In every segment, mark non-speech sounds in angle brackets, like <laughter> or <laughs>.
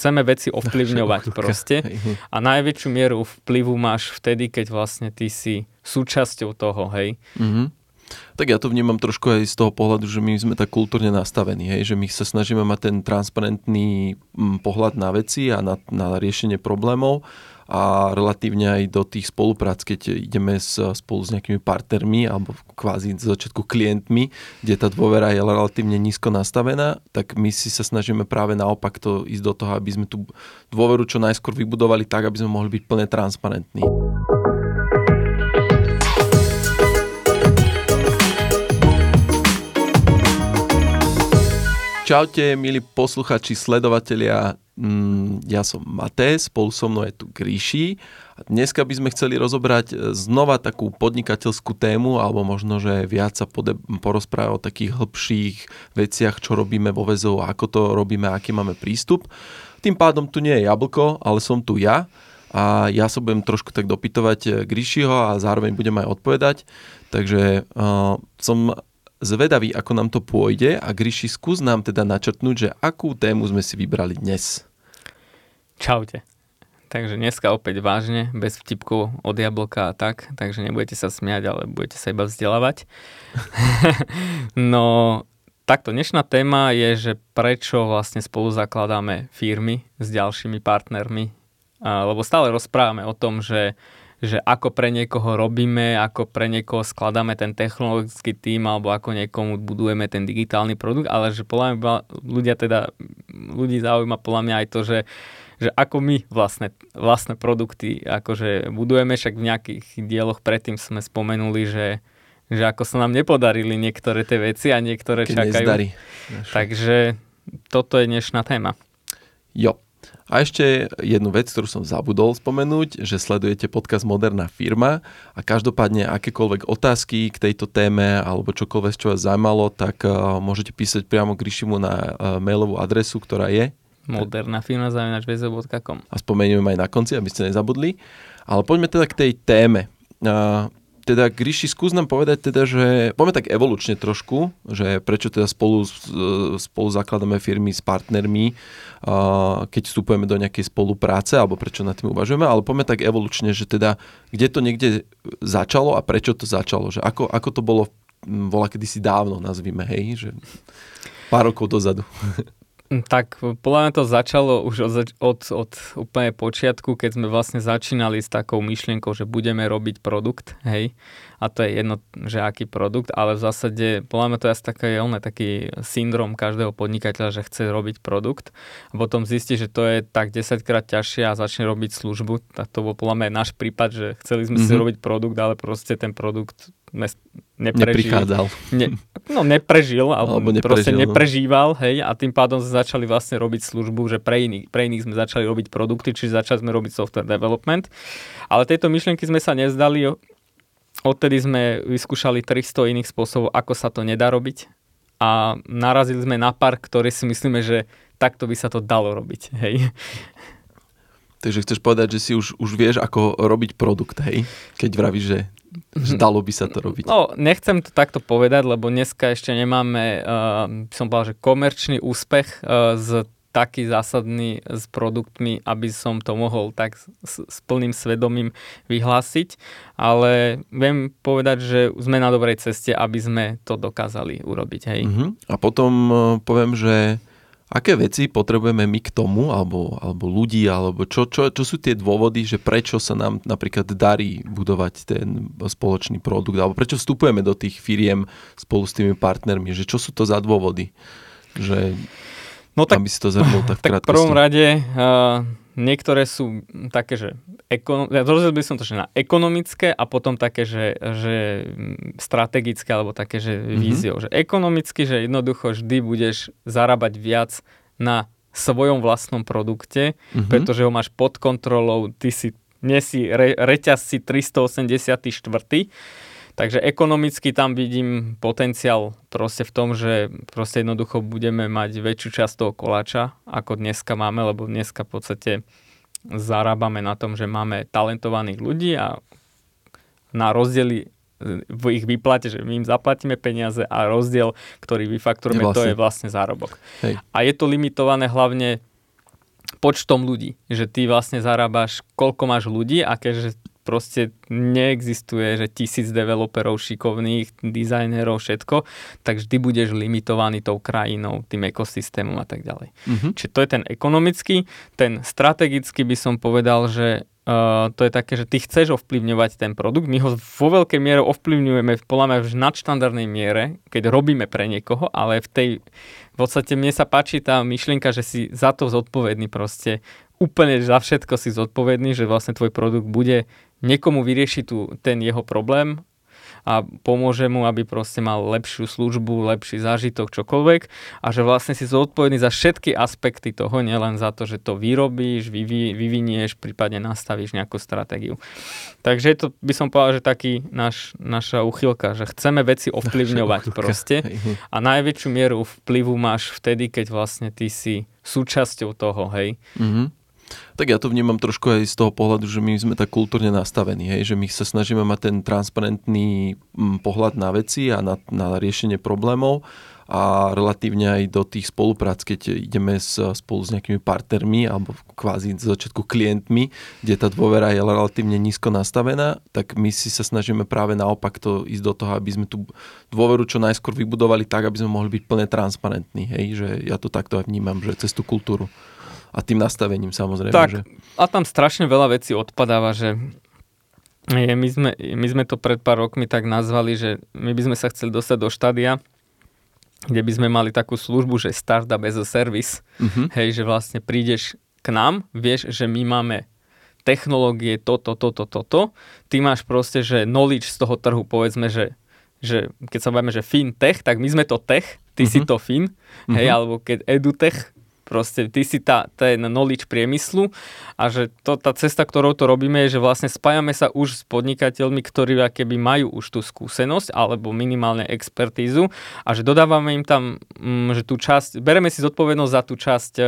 chceme veci <laughs> ovplyvňovať proste. A najväčšiu mieru vplyvu máš vtedy, keď vlastne ty si súčasťou toho, hej. Mm-hmm. Tak ja to vnímam trošku aj z toho pohľadu, že my sme tak kultúrne nastavení, hej? že my sa snažíme mať ten transparentný mm, pohľad na veci a na, na riešenie problémov a relatívne aj do tých spoluprác, keď ideme s, spolu s nejakými partnermi alebo kvázi z začiatku klientmi, kde tá dôvera je relatívne nízko nastavená, tak my si sa snažíme práve naopak to ísť do toho, aby sme tú dôveru čo najskôr vybudovali tak, aby sme mohli byť plne transparentní. Čaute, milí posluchači, sledovatelia. Mm, ja som Maté, spolu so mnou je tu Gríši. Dneska by sme chceli rozobrať e, znova takú podnikateľskú tému, alebo možno, že viac sa pode- porozprávať o takých hĺbších veciach, čo robíme vo väzov, ako to robíme, aký máme prístup. Tým pádom tu nie je jablko, ale som tu ja a ja sa budem trošku tak dopytovať e, Gríšiho a zároveň budem aj odpovedať. Takže uh, som zvedavý, ako nám to pôjde a Gríši, skús nám teda načrtnúť, že akú tému sme si vybrali dnes. Čaute. Takže dneska opäť vážne, bez vtipkov od jablka a tak, takže nebudete sa smiať, ale budete sa iba vzdelávať. <laughs> no, takto dnešná téma je, že prečo vlastne spolu zakladáme firmy s ďalšími partnermi, lebo stále rozprávame o tom, že že ako pre niekoho robíme, ako pre niekoho skladáme ten technologický tým alebo ako niekomu budujeme ten digitálny produkt, ale že podľa mňa ľudia teda, ľudí zaujíma podľa mňa aj to, že že ako my vlastne, vlastné produkty akože budujeme, však v nejakých dieloch predtým sme spomenuli, že, že ako sa nám nepodarili niektoré tie veci a niektoré Keď čakajú. Nezdarí. Takže toto je dnešná téma. Jo, a ešte jednu vec, ktorú som zabudol spomenúť, že sledujete podcast Moderná firma a každopádne akékoľvek otázky k tejto téme alebo čokoľvek, čo vás zaujímalo, tak uh, môžete písať priamo k Ríšimu na uh, mailovú adresu, ktorá je moderná firma zavinačvezo.com A spomeniem aj na konci, aby ste nezabudli. Ale poďme teda k tej téme. Uh, teda Gríši, skús nám povedať teda, že poďme tak evolučne trošku, že prečo teda spolu, spolu zakladáme firmy s partnermi, keď vstupujeme do nejakej spolupráce, alebo prečo nad tým uvažujeme, ale poďme tak evolučne, že teda kde to niekde začalo a prečo to začalo, že ako, ako to bolo bola kedysi dávno, nazvime, hej, že pár rokov dozadu. <laughs> Tak podľa mňa to začalo už od, od, od úplne počiatku, keď sme vlastne začínali s takou myšlienkou, že budeme robiť produkt, hej, a to je jedno, že aký produkt, ale v zásade, podľa mňa to je asi taký, taký syndrom každého podnikateľa, že chce robiť produkt a potom zistí, že to je tak 10 krát ťažšie a začne robiť službu, tak to bol podľa mňa náš prípad, že chceli sme mm-hmm. si mhm. robiť produkt, ale proste ten produkt ne, neprežil. Ne, no neprežil, alebo, alebo neprežil, proste no. neprežíval, hej, a tým pádom sme začali vlastne robiť službu, že pre iných, pre iných sme začali robiť produkty, čiže začali sme robiť software development. Ale tejto myšlienky sme sa nezdali, odtedy sme vyskúšali 300 iných spôsobov, ako sa to nedá robiť a narazili sme na pár, ktoré si myslíme, že takto by sa to dalo robiť, hej. Takže chceš povedať, že si už, už vieš, ako robiť produkt, hej? Keď vravíš, že že dalo by sa to robiť. No, nechcem to takto povedať, lebo dneska ešte nemáme, uh, som povedal, že komerčný úspech uh, z taký zásadný s produktmi, aby som to mohol tak s, s plným svedomím vyhlásiť, ale viem povedať, že sme na dobrej ceste, aby sme to dokázali urobiť. Hej. Uh-huh. A potom uh, poviem, že Aké veci potrebujeme my k tomu, alebo, alebo ľudí, alebo čo, čo, čo sú tie dôvody, že prečo sa nám napríklad darí budovať ten spoločný produkt, alebo prečo vstupujeme do tých firiem spolu s tými partnermi, že čo sú to za dôvody? Že, no tak, aby si to zhrnul tak, tak v prvom rade uh, niektoré sú také, že ekonom, ja rozdiel by som to, že na ekonomické a potom také, že, že strategické alebo také, že mm-hmm. víziou. Že ekonomicky, že jednoducho vždy budeš zarábať viac na svojom vlastnom produkte, mm-hmm. pretože ho máš pod kontrolou, ty si, nie si re, reťaz si 384. Takže ekonomicky tam vidím potenciál proste v tom, že proste jednoducho budeme mať väčšiu časť toho koláča, ako dneska máme, lebo dneska v podstate zarábame na tom, že máme talentovaných ľudí a na rozdiely v ich výplate, že my im zaplatíme peniaze a rozdiel, ktorý vyfakturujeme, vlastne. to je vlastne zárobok. Hej. A je to limitované hlavne počtom ľudí, že ty vlastne zarábaš, koľko máš ľudí a keďže proste neexistuje, že tisíc developerov šikovných, dizajnerov, všetko, tak vždy budeš limitovaný tou krajinou, tým ekosystémom a tak ďalej. Mm-hmm. Čiže to je ten ekonomický, ten strategický by som povedal, že Uh, to je také, že ty chceš ovplyvňovať ten produkt, my ho vo veľkej miere ovplyvňujeme podľa mňa v nadštandardnej miere, keď robíme pre niekoho, ale v tej, v podstate mne sa páči tá myšlienka, že si za to zodpovedný proste, úplne za všetko si zodpovedný, že vlastne tvoj produkt bude niekomu vyriešiť tu ten jeho problém a pomôže mu, aby proste mal lepšiu službu, lepší zážitok, čokoľvek a že vlastne si zodpovedný za všetky aspekty toho, nielen za to, že to vyrobíš, vyvi, vyvinieš, prípadne nastavíš nejakú stratégiu. Takže to by som povedal, že taký náš, naša uchylka, že chceme veci ovplyvňovať proste a najväčšiu mieru vplyvu máš vtedy, keď vlastne ty si súčasťou toho, hej. Mm-hmm. Tak ja to vnímam trošku aj z toho pohľadu, že my sme tak kultúrne nastavení, hej? že my sa snažíme mať ten transparentný mm, pohľad na veci a na, na riešenie problémov a relatívne aj do tých spoluprác, keď ideme s, spolu s nejakými partnermi alebo kvázi z začiatku klientmi, kde tá dôvera je relatívne nízko nastavená, tak my si sa snažíme práve naopak to ísť do toho, aby sme tú dôveru čo najskôr vybudovali tak, aby sme mohli byť plne transparentní. Hej? Že ja to takto aj vnímam, že cez tú kultúru a tým nastavením samozrejme. Tak, že... a tam strašne veľa vecí odpadáva, že je, my, sme, my sme to pred pár rokmi tak nazvali, že my by sme sa chceli dostať do štádia, kde by sme mali takú službu, že startup as a service. Uh-huh. Hej, že vlastne prídeš k nám, vieš, že my máme technológie, toto, toto, toto. Ty máš proste, že knowledge z toho trhu, povedzme, že, že keď sa bavíme, že fintech, tak my sme to tech, ty uh-huh. si to fin, uh-huh. hej, alebo keď edutech, Proste ty si tá, ten knowledge priemyslu a že to, tá cesta, ktorou to robíme, je, že vlastne spájame sa už s podnikateľmi, ktorí keby majú už tú skúsenosť alebo minimálne expertízu a že dodávame im tam, mm, že tú časť, bereme si zodpovednosť za tú časť e,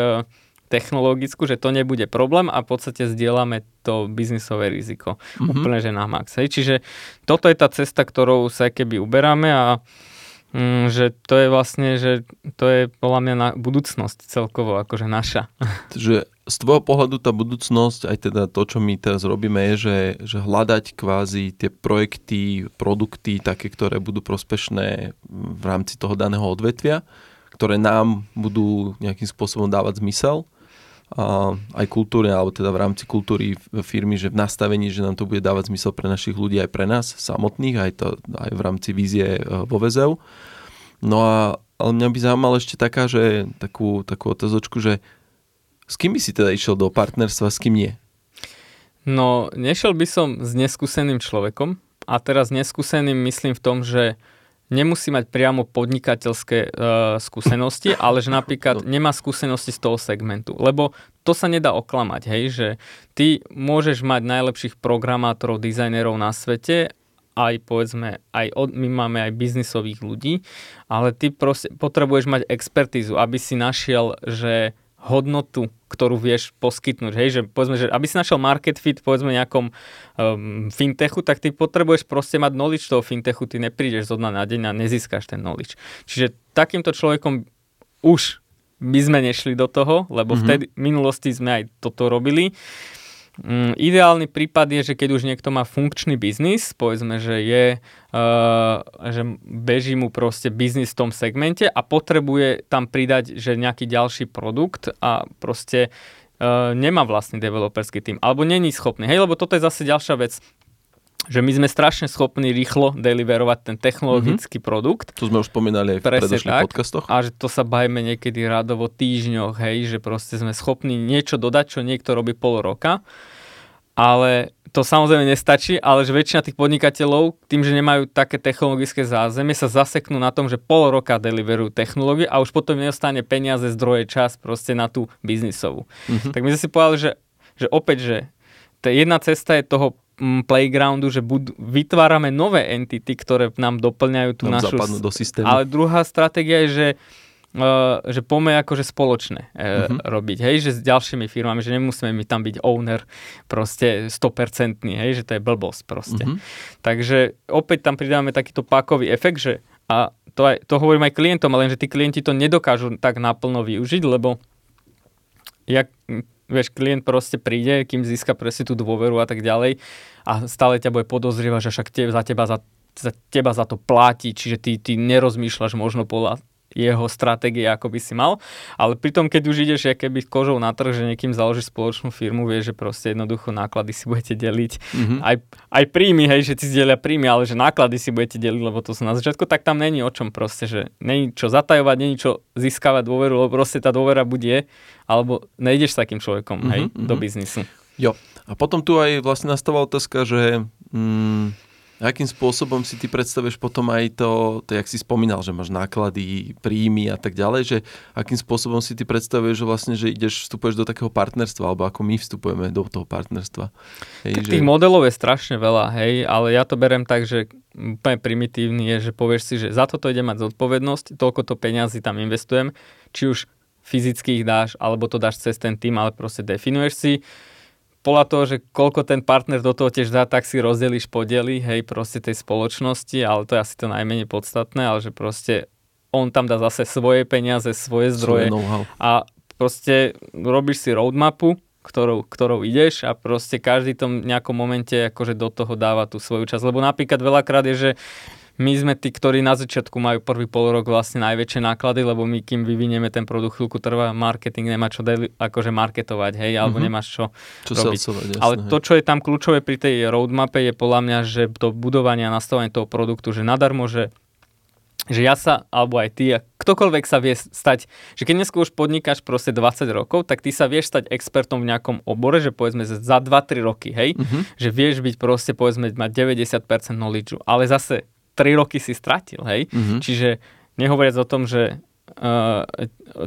technologickú, že to nebude problém a v podstate zdieľame to biznisové riziko. Mm-hmm. Úplne, že na max. Hej. Čiže toto je tá cesta, ktorou sa keby uberáme a Mm, že to je vlastne, že to je podľa mňa na budúcnosť celkovo, akože naša. <laughs> Že z tvojho pohľadu tá budúcnosť, aj teda to, čo my teraz robíme, je, že, že hľadať kvázi tie projekty, produkty, také, ktoré budú prospešné v rámci toho daného odvetvia, ktoré nám budú nejakým spôsobom dávať zmysel aj kultúrne, alebo teda v rámci kultúry firmy, že v nastavení, že nám to bude dávať zmysel pre našich ľudí aj pre nás samotných, aj, to, aj v rámci vízie e, vo VZEU. No a ale mňa by zaujímala ešte taká, že takú, takú otázočku, že s kým by si teda išiel do partnerstva, s kým nie? No, nešiel by som s neskúseným človekom a teraz neskúseným myslím v tom, že nemusí mať priamo podnikateľské uh, skúsenosti, <laughs> ale že napríklad nemá skúsenosti z toho segmentu. Lebo to sa nedá oklamať, hej, že ty môžeš mať najlepších programátorov, dizajnerov na svete, aj povedzme, aj od, my máme aj biznisových ľudí, ale ty proste potrebuješ mať expertízu, aby si našiel, že hodnotu, ktorú vieš poskytnúť. Hej, že povedzme, že aby si našiel market fit, povedzme nejakom um, fintechu, tak ty potrebuješ proste mať knowledge toho fintechu, ty neprídeš zo dna na deň a nezískaš ten knowledge. Čiže takýmto človekom už by sme nešli do toho, lebo mm-hmm. vtedy v minulosti sme aj toto robili. Mm, ideálny prípad je, že keď už niekto má funkčný biznis, povedzme, že je, uh, že beží mu proste biznis v tom segmente a potrebuje tam pridať, že nejaký ďalší produkt a proste uh, nemá vlastný developerský tým, alebo není schopný. Hej, lebo toto je zase ďalšia vec že my sme strašne schopní rýchlo deliverovať ten technologický mm-hmm. produkt. To sme už spomínali aj v predošlých podcastoch. A že to sa bajme niekedy radovo týždňoch, hej, že proste sme schopní niečo dodať, čo niekto robí pol roka. Ale to samozrejme nestačí, ale že väčšina tých podnikateľov, tým, že nemajú také technologické zázemie, sa zaseknú na tom, že pol roka deliverujú technológie a už potom nedostane peniaze, zdroje, čas proste na tú biznisovú. Mm-hmm. Tak my sme si povedali, že, že opäť, že jedna cesta je toho playgroundu, že bud- vytvárame nové entity, ktoré nám doplňajú tú nám našu... do systému. Ale druhá stratégia je, že Uh, že poďme akože spoločne uh, uh-huh. robiť, hej, že s ďalšími firmami, že nemusíme my tam byť owner proste 100%, hej, že to je blbosť proste. Uh-huh. Takže opäť tam pridáme takýto pákový efekt, že a to, aj, to hovorím aj klientom, ale že tí klienti to nedokážu tak naplno využiť, lebo jak vieš, klient proste príde, kým získa presne tú dôveru a tak ďalej a stále ťa bude podozrievať, že však te, za teba za za teba za to platí, čiže ty, ty nerozmýšľaš možno podľa jeho stratégie, ako by si mal. Ale pritom, keď už ideš keby kožou na trh, že niekým založíš spoločnú firmu, vieš, že proste jednoducho náklady si budete deliť. Mm-hmm. Aj, aj príjmy, hej, že si delia príjmy, ale že náklady si budete deliť, lebo to sú na začiatku, tak tam není o čom proste, že není čo zatajovať, není čo získavať dôveru, lebo proste tá dôvera bude, alebo nejdeš s takým človekom, mm-hmm, hej, mm-hmm. do biznisu. Jo. A potom tu aj vlastne nastáva otázka, že... Mm, akým spôsobom si ty predstavuješ potom aj to, to, jak si spomínal, že máš náklady, príjmy a tak ďalej, že akým spôsobom si ty predstavuješ, že vlastne, že ideš, vstupuješ do takého partnerstva, alebo ako my vstupujeme do toho partnerstva. Hej, tak že... Tých modelov je strašne veľa, hej, ale ja to berem tak, že úplne primitívny je, že povieš si, že za toto ide mať zodpovednosť, toľko to peňazí tam investujem, či už fyzicky ich dáš, alebo to dáš cez ten tým, ale proste definuješ si, podľa toho, že koľko ten partner do toho tiež dá, tak si rozdeliš podely, hej, proste tej spoločnosti, ale to je asi to najmenej podstatné, ale že proste on tam dá zase svoje peniaze, svoje zdroje svoje a proste robíš si roadmapu, ktorou, ktorou ideš a proste každý tom nejakom momente akože do toho dáva tú svoju časť. Lebo napríklad veľakrát je, že my sme tí, ktorí na začiatku majú prvý pol rok vlastne najväčšie náklady, lebo my kým vyvinieme ten produkt, chvíľku trvá, marketing nemá čo deli, akože marketovať, hej, alebo mm-hmm. nemáš čo, čo robiť. Jasne, Ale hej. to, čo je tam kľúčové pri tej roadmape, je podľa mňa, že to budovanie a nastavenie toho produktu, že nadarmo, že že ja sa, alebo aj ty, ktokoľvek sa vie stať, že keď dnes už podnikáš proste 20 rokov, tak ty sa vieš stať expertom v nejakom obore, že povedzme za 2-3 roky, hej, uh-huh. že vieš byť proste povedzme mať 90% knowledge, ale zase 3 roky si stratil, hej? Mm-hmm. Čiže nehovoriac o tom, že uh,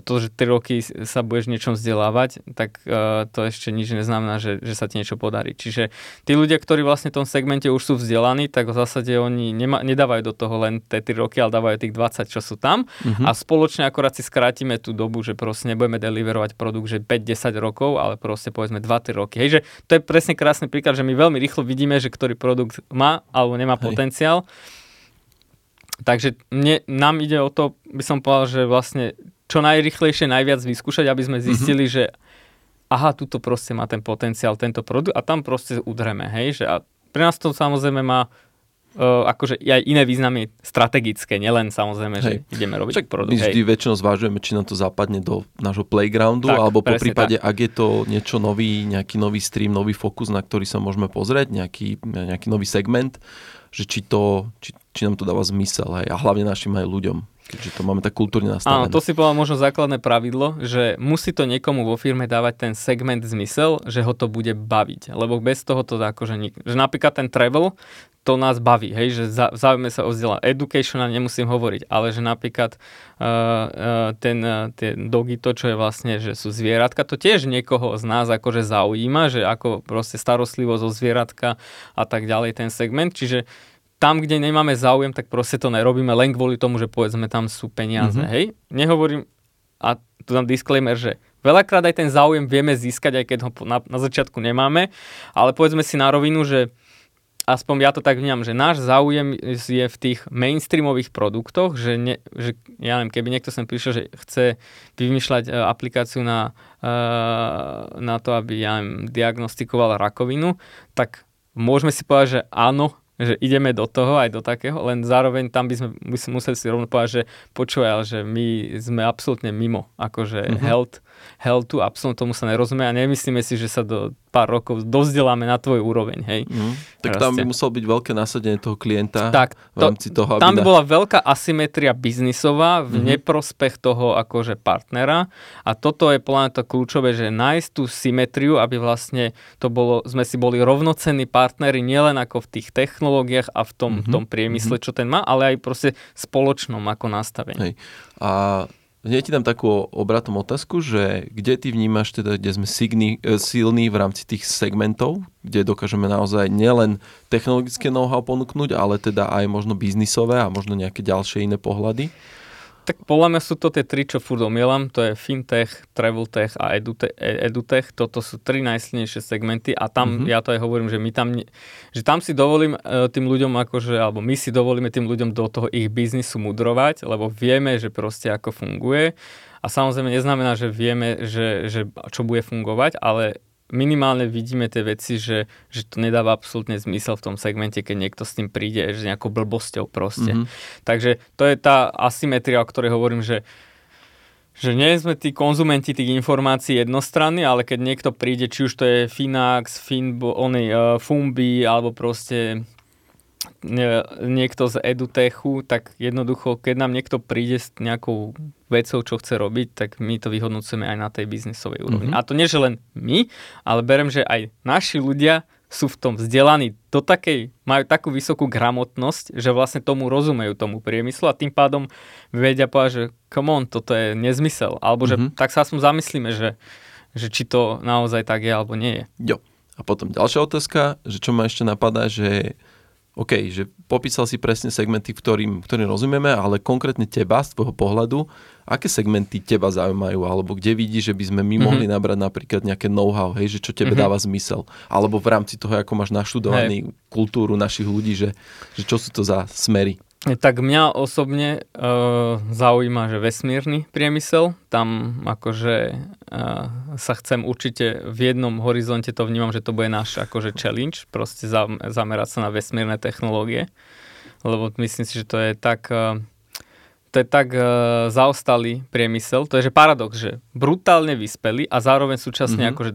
to, že 3 roky sa budeš niečom vzdelávať, tak uh, to ešte nič neznamená, že, že sa ti niečo podarí. Čiže tí ľudia, ktorí vlastne v tom segmente už sú vzdelaní, tak v zásade oni nema, nedávajú do toho len tie 3 roky, ale dávajú tých 20, čo sú tam mm-hmm. a spoločne akorát si skrátime tú dobu, že proste nebudeme deliverovať produkt, že 5-10 rokov, ale proste povedzme 2-3 roky. Hej, že to je presne krásny príklad, že my veľmi rýchlo vidíme, že ktorý produkt má alebo nemá Hej. potenciál Takže mne, nám ide o to, by som povedal, že vlastne čo najrychlejšie, najviac vyskúšať, aby sme zistili, mm-hmm. že aha, tuto proste má ten potenciál, tento produkt a tam proste udreme, hej, že a pre nás to samozrejme má Uh, akože aj iné významy strategické, nielen samozrejme, hej. že ideme robiť Však produkt. My vždy väčšinou zvážujeme, či nám to zapadne do nášho playgroundu, tak, alebo po prípade, tak. ak je to niečo nový, nejaký nový stream, nový fokus, na ktorý sa môžeme pozrieť, nejaký, nejaký nový segment, že či, to, či, či nám to dáva zmysel hej, a hlavne našim aj ľuďom. Keďže to máme tak kultúrne nastavené. Áno, to si povedal možno základné pravidlo, že musí to niekomu vo firme dávať ten segment zmysel, že ho to bude baviť. Lebo bez toho to akože nik... Že napríklad ten travel, to nás baví, hej, že zaujímame sa o vzdelanie. Education nemusím hovoriť, ale že napríklad uh, uh, ten, uh, ten dogy, to čo je vlastne, že sú zvieratka, to tiež niekoho z nás akože zaujíma, že ako proste starostlivosť o zvieratka a tak ďalej ten segment, čiže tam, kde nemáme záujem, tak proste to nerobíme len kvôli tomu, že povedzme tam sú peniaze, mm-hmm. hej. Nehovorím, a tu dám disclaimer, že veľakrát aj ten záujem vieme získať, aj keď ho na, na začiatku nemáme, ale povedzme si na rovinu, že aspoň ja to tak vnímam, že náš záujem je v tých mainstreamových produktoch, že, ne, že ja neviem, keby niekto sem prišiel, že chce vymýšľať uh, aplikáciu na, uh, na to, aby ja neviem, diagnostikoval rakovinu, tak môžeme si povedať, že áno, že ideme do toho aj do takého, len zároveň tam by sme, museli si rovno povedať, že počúvaj, že my sme absolútne mimo, akože mm-hmm. health, healthu, absolútne tomu sa nerozumie a nemyslíme si, že sa do pár rokov dozdeláme na tvoj úroveň, hej. Mm. Tak tam by muselo byť veľké nasadenie toho klienta tak, v rámci to, toho, Tam by bola veľká asymetria biznisová v mm-hmm. neprospech toho akože partnera a toto je plán to kľúčové, že nájsť tú symetriu, aby vlastne to bolo, sme si boli rovnocenní partneri nielen ako v tých technológiách a v tom, mm-hmm. tom priemysle, mm-hmm. čo ten má, ale aj proste spoločnom ako nastavení. Hej. A Hneď ti dám takú obratom otázku, že kde ty vnímaš teda, kde sme signi, e, silní v rámci tých segmentov, kde dokážeme naozaj nielen technologické know-how ponúknuť, ale teda aj možno biznisové a možno nejaké ďalšie iné pohľady? Tak podľa mňa sú to tie tri, čo furt omielam. To je fintech, traveltech a edutech. edutech. Toto sú tri najsilnejšie segmenty a tam, mm-hmm. ja to aj hovorím, že my tam, že tam si dovolím uh, tým ľuďom akože, alebo my si dovolíme tým ľuďom do toho ich biznisu mudrovať, lebo vieme, že proste ako funguje. A samozrejme neznamená, že vieme, že, že čo bude fungovať, ale minimálne vidíme tie veci, že, že to nedáva absolútne zmysel v tom segmente, keď niekto s tým príde, že nejakou blbosťou proste. Mm-hmm. Takže to je tá asymetria, o ktorej hovorím, že že nie sme tí konzumenti tých informácií jednostranní, ale keď niekto príde, či už to je Finax, Finbo, ony, uh, Fumbi, alebo proste niekto z edutechu, tak jednoducho, keď nám niekto príde s nejakou vecou, čo chce robiť, tak my to vyhodnocujeme aj na tej biznisovej úrovni. Mm-hmm. A to nie, že len my, ale berem, že aj naši ľudia sú v tom vzdelaní do takej, majú takú vysokú gramotnosť, že vlastne tomu rozumejú tomu priemyslu a tým pádom vedia povedať, že come on, toto je nezmysel. Alebo že mm-hmm. tak sa aspoň zamyslíme, že, že či to naozaj tak je alebo nie je. Jo. A potom ďalšia otázka, že čo ma ešte napadá, že OK, že popísal si presne segmenty, ktorým, ktorým rozumieme, ale konkrétne teba z tvojho pohľadu, aké segmenty teba zaujímajú, alebo kde vidíš, že by sme my mm-hmm. mohli nabrať napríklad nejaké know-how, hej, že čo tebe mm-hmm. dáva zmysel, alebo v rámci toho, ako máš naštudovaný hey. kultúru našich ľudí, že, že čo sú to za smery. Tak mňa osobne uh, zaujíma, že vesmírny priemysel, tam akože uh, sa chcem určite v jednom horizonte to vnímam, že to bude náš akože challenge, proste zamerať sa na vesmírne technológie, lebo myslím si, že to je tak uh, to je tak uh, zaostalý priemysel, to je že paradox, že brutálne vyspelý a zároveň súčasne mm-hmm. akože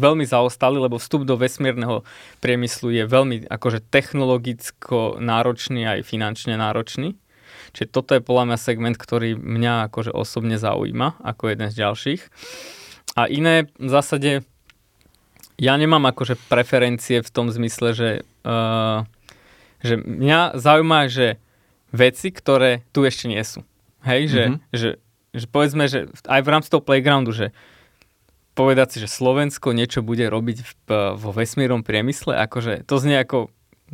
veľmi zaostalý, lebo vstup do vesmírneho priemyslu je veľmi akože technologicko náročný aj finančne náročný. Čiže toto je podľa mňa segment, ktorý mňa akože osobne zaujíma ako jeden z ďalších. A iné v zásade ja nemám akože preferencie v tom zmysle, že, uh, že mňa zaujíma, že veci, ktoré tu ešte nie sú. Hej, že, mm-hmm. že, že povedzme, že aj v rámci toho playgroundu, že povedať si, že Slovensko niečo bude robiť v, vo vesmírnom priemysle, akože to znie ako,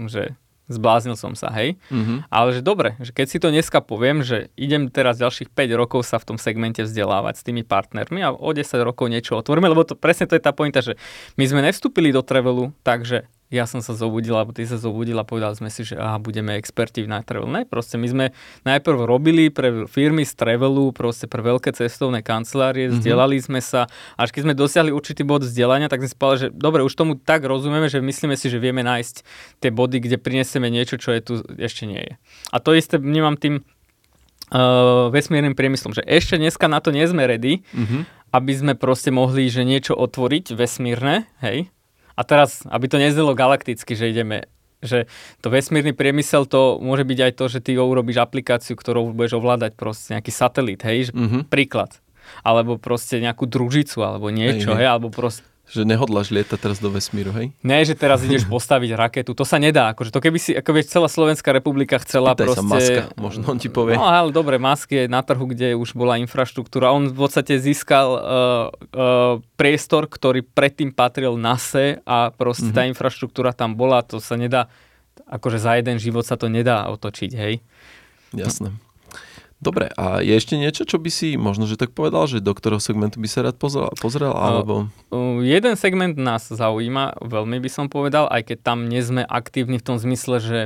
že zbláznil som sa, hej. Mm-hmm. Ale že dobre, že keď si to dneska poviem, že idem teraz ďalších 5 rokov sa v tom segmente vzdelávať s tými partnermi a o 10 rokov niečo otvoríme, lebo to presne to je tá pointa, že my sme nevstúpili do travelu, takže ja som sa zobudil, alebo ty sa zobudil a povedali sme si, že aha, budeme experti night travel. Ne, proste my sme najprv robili pre firmy z travelu, proste pre veľké cestovné kancelárie, mm-hmm. vzdelali sme sa, až keď sme dosiahli určitý bod vzdelania, tak sme si povedali, že dobre, už tomu tak rozumieme, že myslíme si, že vieme nájsť tie body, kde prinesieme niečo, čo je tu ešte nie je. A to isté vnímam tým uh, vesmírnym priemyslom, že ešte dneska na to nie sme ready, mm-hmm. aby sme proste mohli, že niečo otvoriť vesmírne, hej, a teraz, aby to neznelo galakticky, že ideme že to vesmírny priemysel to môže byť aj to, že ty urobíš aplikáciu, ktorou budeš ovládať proste nejaký satelit, hej, mm-hmm. príklad. Alebo proste nejakú družicu, alebo niečo, hej, hej. hej alebo proste že nehodláš lietať teraz do vesmíru, hej? Ne, že teraz ideš <laughs> postaviť raketu, to sa nedá. Akože to keby si, ako vieš, celá Slovenská republika chcela Pýtaj proste... sa Maska, možno on ti povie. No ale dobre, Musk je na trhu, kde už bola infraštruktúra. On v podstate získal uh, uh, priestor, ktorý predtým patril NASE a proste mm-hmm. tá infraštruktúra tam bola. To sa nedá, akože za jeden život sa to nedá otočiť, hej? Jasné. Dobre, a je ešte niečo, čo by si možno, že tak povedal, že do ktorého segmentu by sa rád pozrel, pozrel alebo... Uh, jeden segment nás zaujíma, veľmi by som povedal, aj keď tam nie sme aktívni v tom zmysle, že,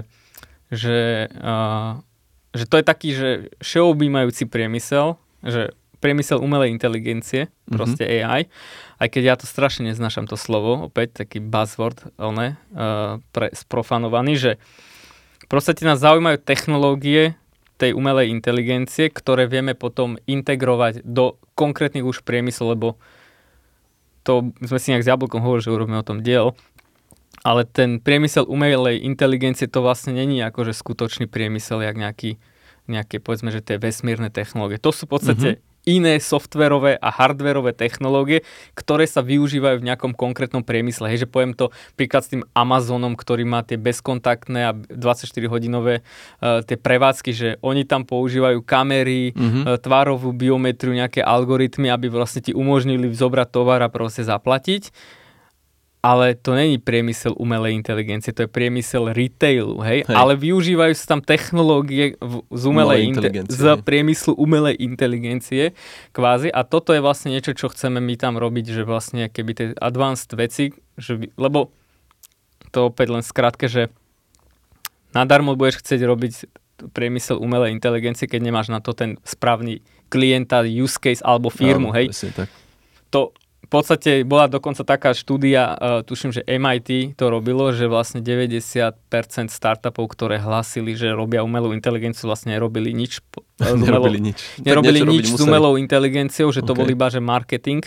že, uh, že to je taký, že všeobjímajúci priemysel, že priemysel umelej inteligencie, mm-hmm. proste AI, aj keď ja to strašne neznášam to slovo, opäť taký buzzword, one, uh, pre, sprofanovaný, že proste nás zaujímajú technológie, tej umelej inteligencie, ktoré vieme potom integrovať do konkrétnych už priemysel, lebo to sme si nejak s Jablkom hovorili, že urobíme o tom diel, ale ten priemysel umelej inteligencie to vlastne není akože skutočný priemysel, jak nejaký, nejaké, povedzme, že tie vesmírne technológie. To sú v podstate mm-hmm iné softverové a hardverové technológie, ktoré sa využívajú v nejakom konkrétnom priemysle. Hej, že poviem to príklad s tým Amazonom, ktorý má tie bezkontaktné a 24-hodinové uh, tie prevádzky, že oni tam používajú kamery, mm-hmm. uh, tvárovú biometriu, nejaké algoritmy, aby vlastne ti umožnili zobrať tovar a proste zaplatiť. Ale to není priemysel umelej inteligencie, to je priemysel retailu, hej? hej. Ale využívajú sa tam technológie v, z, umelej inte- z priemyslu umelej inteligencie kvázi a toto je vlastne niečo, čo chceme my tam robiť, že vlastne keby tie advanced veci, že, lebo to opäť len skrátke, že nadarmo budeš chcieť robiť priemysel umelej inteligencie, keď nemáš na to ten správny klienta, use case alebo firmu, Áno, hej. To podstate bola dokonca taká štúdia, uh, tuším, že MIT to robilo, že vlastne 90% startupov, ktoré hlásili, že robia umelú inteligenciu, vlastne nerobili nič. <laughs> Nerobili nič. Nerobili nič s umelou inteligenciou, že to okay. bol iba, že marketing.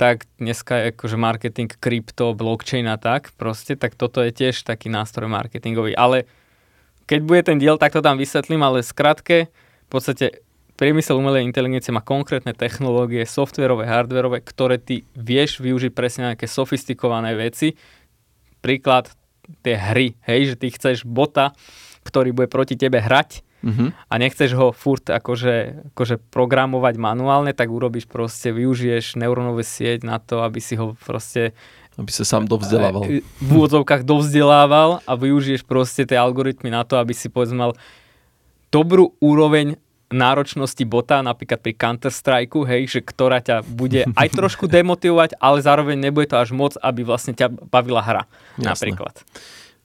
Tak dneska je akože marketing, krypto, blockchain a tak proste, tak toto je tiež taký nástroj marketingový. Ale keď bude ten diel, tak to tam vysvetlím, ale skratke, v podstate priemysel umelej inteligencie má konkrétne technológie, softverové, hardverové, ktoré ty vieš využiť presne nejaké sofistikované veci. Príklad, tie hry, hej, že ty chceš bota, ktorý bude proti tebe hrať mm-hmm. a nechceš ho furt akože, akože programovať manuálne, tak urobíš proste, využiješ neurónové sieť na to, aby si ho proste aby sa sám dovzdelával. V úvodzovkách dovzdelával a využiješ proste tie algoritmy na to, aby si povedzme mal dobrú úroveň náročnosti bota, napríklad pri Counter-Strike, hej, že ktorá ťa bude <laughs> aj trošku demotivovať, ale zároveň nebude to až moc, aby vlastne ťa bavila hra, Jasné. napríklad.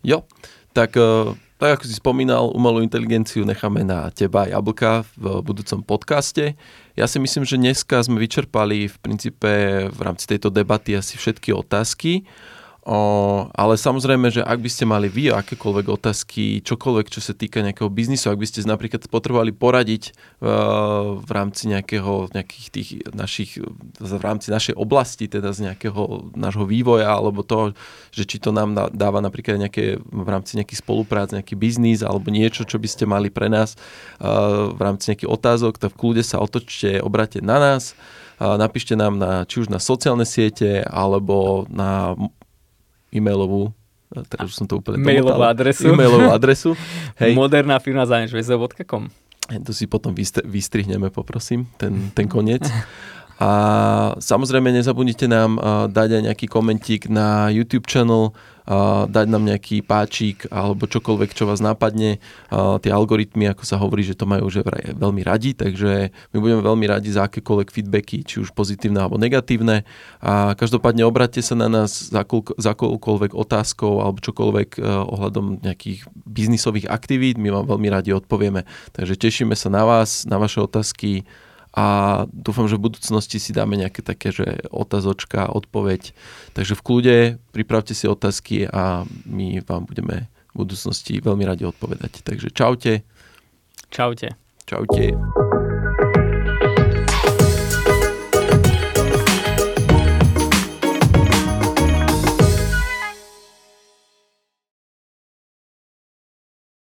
Jo, tak, e, tak ako si spomínal, umelú inteligenciu necháme na teba jablka v budúcom podcaste. Ja si myslím, že dneska sme vyčerpali v princípe v rámci tejto debaty asi všetky otázky. O, ale samozrejme, že ak by ste mali vy akékoľvek otázky, čokoľvek, čo sa týka nejakého biznisu, ak by ste napríklad potrebovali poradiť uh, v rámci nejakého, nejakých tých našich, v rámci našej oblasti, teda z nejakého nášho vývoja, alebo to, že či to nám dáva napríklad nejaké, v rámci nejakých spoluprác, nejaký biznis, alebo niečo, čo by ste mali pre nás uh, v rámci nejakých otázok, tak v kľude sa otočte, obráte na nás, uh, napíšte nám na, či už na sociálne siete, alebo na e-mailovú teraz už som to úplne Mailovú adresu. E-mailovú adresu. <laughs> Hej. Moderná firma zanečvezo.com To si potom vystrihneme, poprosím, ten, ten koniec. A samozrejme nezabudnite nám dať aj nejaký komentík na YouTube channel, dať nám nejaký páčik alebo čokoľvek, čo vás napadne. Tie algoritmy, ako sa hovorí, že to majú že veľmi radi, takže my budeme veľmi radi za akékoľvek feedbacky, či už pozitívne alebo negatívne. A každopádne obráťte sa na nás za, za akoľkoľvek otázkou alebo čokoľvek e, ohľadom nejakých biznisových aktivít, my vám veľmi radi odpovieme. Takže tešíme sa na vás, na vaše otázky a dúfam, že v budúcnosti si dáme nejaké také, že otázočka, odpoveď. Takže v kľude pripravte si otázky a my vám budeme v budúcnosti veľmi radi odpovedať. Takže čaute. Čaute. Čaute.